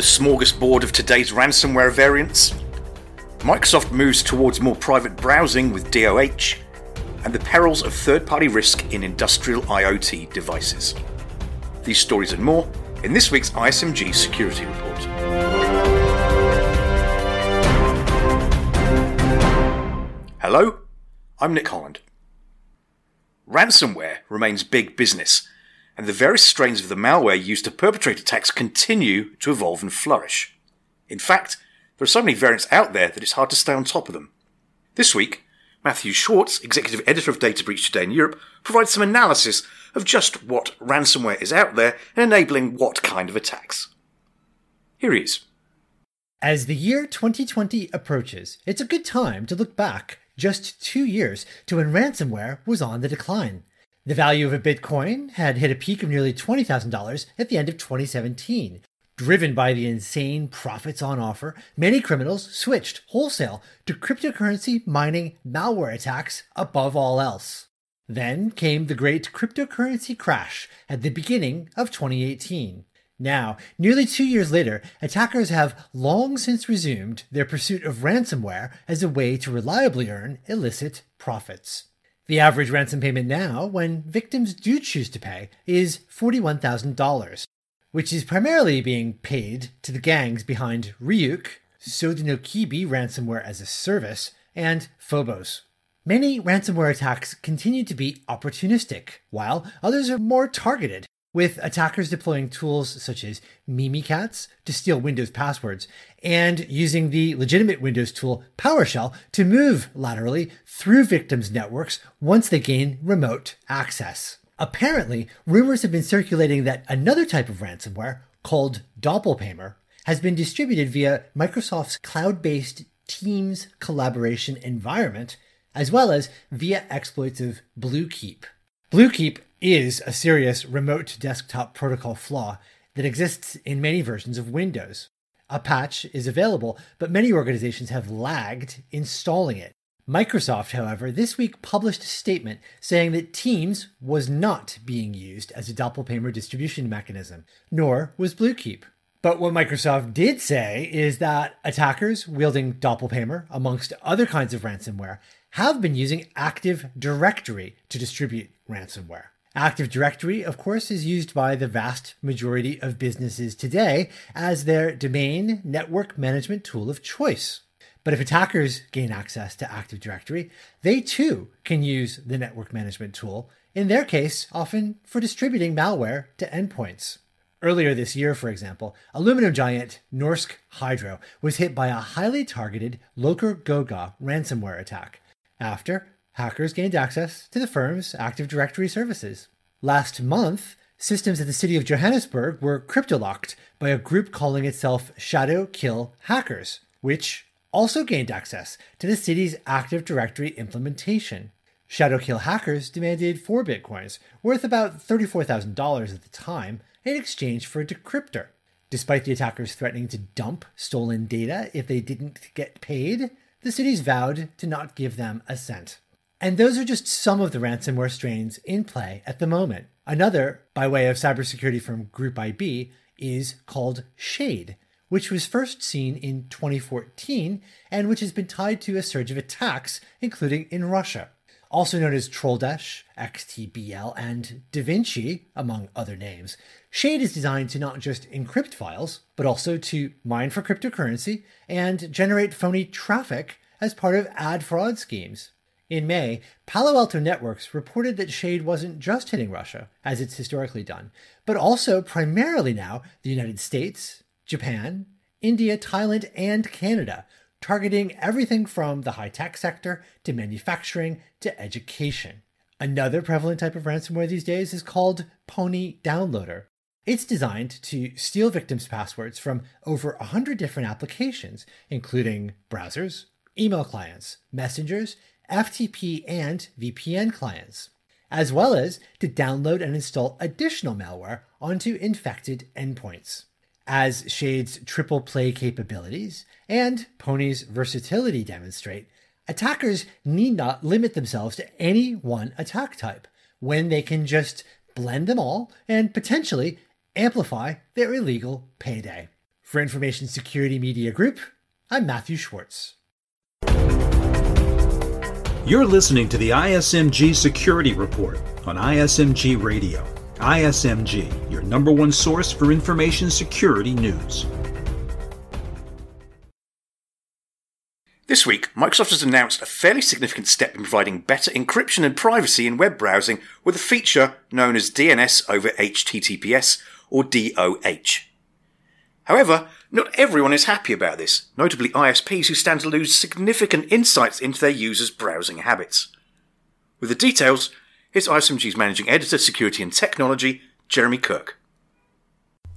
the smorgasbord of today's ransomware variants, Microsoft moves towards more private browsing with DOH, and the perils of third party risk in industrial IoT devices. These stories and more in this week's ISMG Security Report. Hello, I'm Nick Holland. Ransomware remains big business, and the various strains of the malware used to perpetrate attacks continue to evolve and flourish. In fact, there are so many variants out there that it's hard to stay on top of them. This week, Matthew Schwartz, executive editor of Data Breach Today in Europe, provides some analysis of just what ransomware is out there and enabling what kind of attacks. Here he is. As the year 2020 approaches, it's a good time to look back just two years to when ransomware was on the decline. The value of a Bitcoin had hit a peak of nearly $20,000 at the end of 2017. Driven by the insane profits on offer, many criminals switched wholesale to cryptocurrency mining malware attacks above all else. Then came the great cryptocurrency crash at the beginning of 2018. Now, nearly two years later, attackers have long since resumed their pursuit of ransomware as a way to reliably earn illicit profits. The average ransom payment now, when victims do choose to pay, is $41,000, which is primarily being paid to the gangs behind Ryuk, Sodinokibi ransomware as a service, and Phobos. Many ransomware attacks continue to be opportunistic, while others are more targeted, with attackers deploying tools such as Mimikatz to steal Windows passwords and using the legitimate Windows tool PowerShell to move laterally through victims' networks once they gain remote access. Apparently, rumors have been circulating that another type of ransomware, called Doppelpaymer, has been distributed via Microsoft's cloud based Teams collaboration environment, as well as via exploits of Bluekeep. Bluekeep is a serious remote desktop protocol flaw that exists in many versions of Windows. A patch is available, but many organizations have lagged installing it. Microsoft, however, this week published a statement saying that Teams was not being used as a Doppelpaymer distribution mechanism, nor was Bluekeep. But what Microsoft did say is that attackers wielding Doppelpaymer, amongst other kinds of ransomware, have been using Active Directory to distribute ransomware. Active Directory, of course, is used by the vast majority of businesses today as their domain network management tool of choice. But if attackers gain access to Active Directory, they too can use the network management tool, in their case, often for distributing malware to endpoints. Earlier this year, for example, aluminum giant Norsk Hydro was hit by a highly targeted LockerGoga ransomware attack after hackers gained access to the firm's Active Directory services. Last month, systems at the city of Johannesburg were cryptolocked by a group calling itself Shadow Kill Hackers, which also gained access to the city's Active Directory implementation. Shadowkill hackers demanded four bitcoins, worth about $34,000 at the time, in exchange for a decryptor. Despite the attackers threatening to dump stolen data if they didn't get paid, the cities vowed to not give them a cent. And those are just some of the ransomware strains in play at the moment. Another, by way of cybersecurity from Group IB, is called Shade, which was first seen in 2014 and which has been tied to a surge of attacks, including in Russia. Also known as Troldesh, XTBL, and DaVinci, among other names, Shade is designed to not just encrypt files, but also to mine for cryptocurrency and generate phony traffic as part of ad fraud schemes. In May, Palo Alto Networks reported that Shade wasn't just hitting Russia, as it's historically done, but also primarily now the United States, Japan, India, Thailand, and Canada, targeting everything from the high tech sector to manufacturing to education. Another prevalent type of ransomware these days is called Pony Downloader. It's designed to steal victims' passwords from over 100 different applications, including browsers, email clients, messengers, FTP, and VPN clients, as well as to download and install additional malware onto infected endpoints as Shade's triple play capabilities and Pony's versatility demonstrate, attackers need not limit themselves to any one attack type when they can just blend them all and potentially amplify their illegal payday. For Information Security Media Group, I'm Matthew Schwartz. You're listening to the ISMG Security Report on ISMG Radio. ISMG, your number one source for information security news. This week, Microsoft has announced a fairly significant step in providing better encryption and privacy in web browsing with a feature known as DNS over HTTPS or DOH. However, not everyone is happy about this, notably ISPs who stand to lose significant insights into their users' browsing habits. With the details, here's ISMG's Managing Editor, Security and Technology, Jeremy Kirk.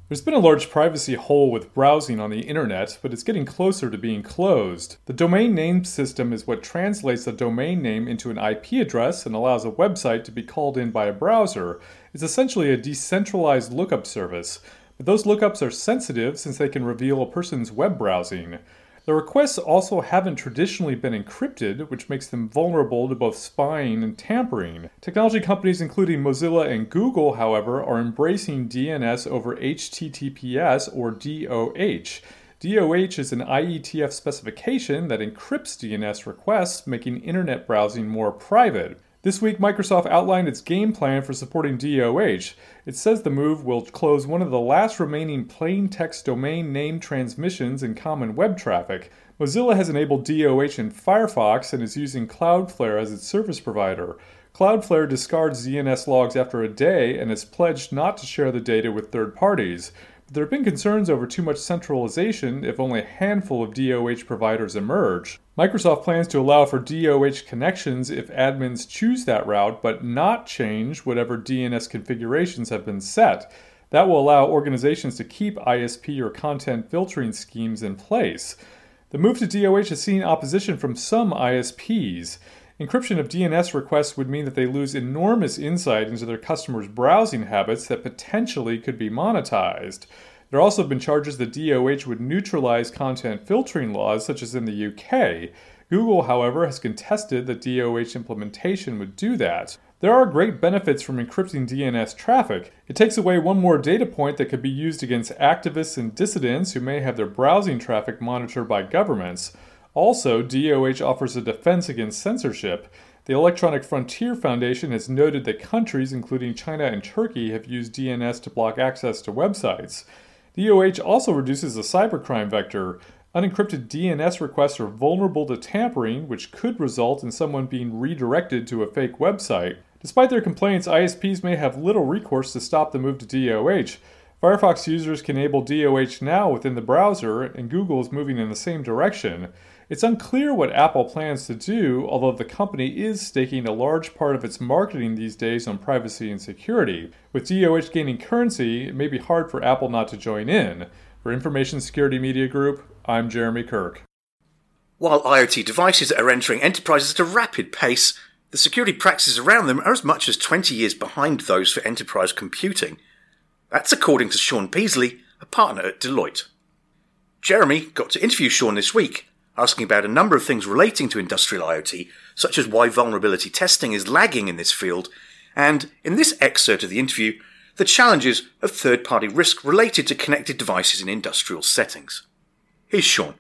There's been a large privacy hole with browsing on the internet, but it's getting closer to being closed. The domain name system is what translates a domain name into an IP address and allows a website to be called in by a browser. It's essentially a decentralized lookup service, but those lookups are sensitive since they can reveal a person's web browsing. The requests also haven't traditionally been encrypted, which makes them vulnerable to both spying and tampering. Technology companies including Mozilla and Google, however, are embracing DNS over HTTPS or DOH. DOH is an IETF specification that encrypts DNS requests, making internet browsing more private. This week, Microsoft outlined its game plan for supporting DOH. It says the move will close one of the last remaining plain text domain name transmissions in common web traffic. Mozilla has enabled DOH in Firefox and is using Cloudflare as its service provider. Cloudflare discards DNS logs after a day and has pledged not to share the data with third parties. There have been concerns over too much centralization if only a handful of DOH providers emerge. Microsoft plans to allow for DOH connections if admins choose that route, but not change whatever DNS configurations have been set. That will allow organizations to keep ISP or content filtering schemes in place. The move to DOH has seen opposition from some ISPs. Encryption of DNS requests would mean that they lose enormous insight into their customers' browsing habits that potentially could be monetized. There also have been charges that DOH would neutralize content filtering laws, such as in the UK. Google, however, has contested that DOH implementation would do that. There are great benefits from encrypting DNS traffic. It takes away one more data point that could be used against activists and dissidents who may have their browsing traffic monitored by governments. Also, DOH offers a defense against censorship. The Electronic Frontier Foundation has noted that countries, including China and Turkey, have used DNS to block access to websites. DOH also reduces the cybercrime vector. Unencrypted DNS requests are vulnerable to tampering, which could result in someone being redirected to a fake website. Despite their complaints, ISPs may have little recourse to stop the move to DOH. Firefox users can enable DOH now within the browser, and Google is moving in the same direction. It's unclear what Apple plans to do, although the company is staking a large part of its marketing these days on privacy and security. With DOH gaining currency, it may be hard for Apple not to join in. For Information Security Media Group, I'm Jeremy Kirk. While IoT devices are entering enterprises at a rapid pace, the security practices around them are as much as 20 years behind those for enterprise computing. That's according to Sean Peasley, a partner at Deloitte. Jeremy got to interview Sean this week asking about a number of things relating to industrial IoT, such as why vulnerability testing is lagging in this field, and in this excerpt of the interview, the challenges of third party risk related to connected devices in industrial settings. Here's Sean.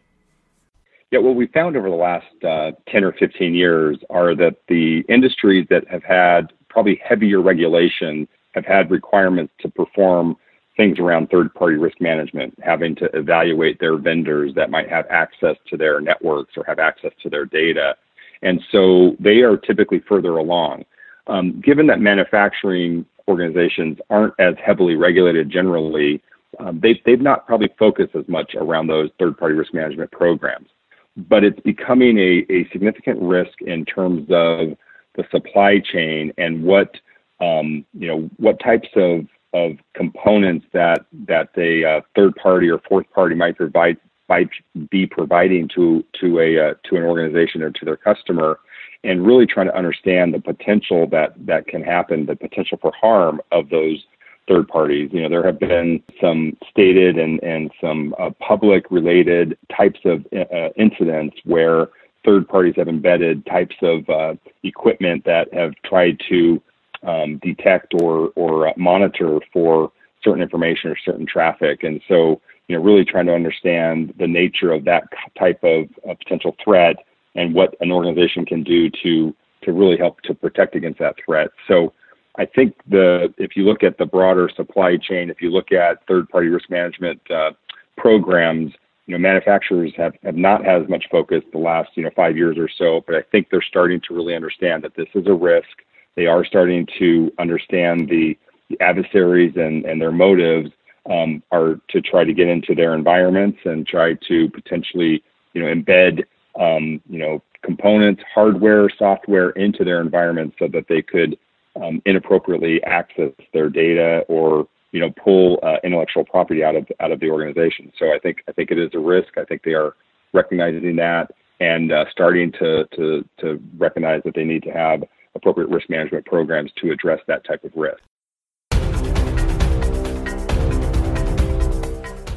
Yeah, what we found over the last uh, 10 or 15 years are that the industries that have had probably heavier regulation have had requirements to perform things around third party risk management, having to evaluate their vendors that might have access to their networks or have access to their data. And so they are typically further along. Um, given that manufacturing organizations aren't as heavily regulated generally, um, they, they've not probably focused as much around those third party risk management programs. But it's becoming a, a significant risk in terms of the supply chain and what um, you know what types of of components that that a uh, third party or fourth party might provide might be providing to to a uh, to an organization or to their customer, and really trying to understand the potential that that can happen, the potential for harm of those third parties. You know, there have been some stated and and some uh, public related types of uh, incidents where third parties have embedded types of uh, equipment that have tried to um, detect or or uh, monitor for certain information or certain traffic. And so you know, really trying to understand the nature of that type of, potential threat and what an organization can do to to really help to protect against that threat. So I think the if you look at the broader supply chain, if you look at third-party risk management uh, programs, you know, manufacturers have, have not had as much focus the last you know five years or so, but I think they're starting to really understand that this is a risk. They are starting to understand the, the adversaries and, and their motives um, are to try to get into their environments and try to potentially you know embed um, you know components, hardware, software into their environment so that they could um, inappropriately access their data or you know pull uh, intellectual property out of out of the organization. So I think I think it is a risk. I think they are recognizing that and uh, starting to, to to recognize that they need to have appropriate risk management programs to address that type of risk.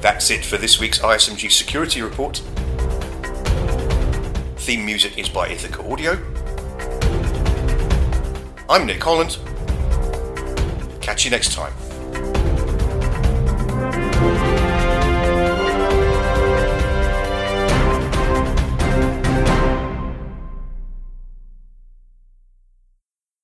That's it for this week's ISMG Security Report. Theme music is by Ithaca Audio. I'm Nick Holland. Catch you next time.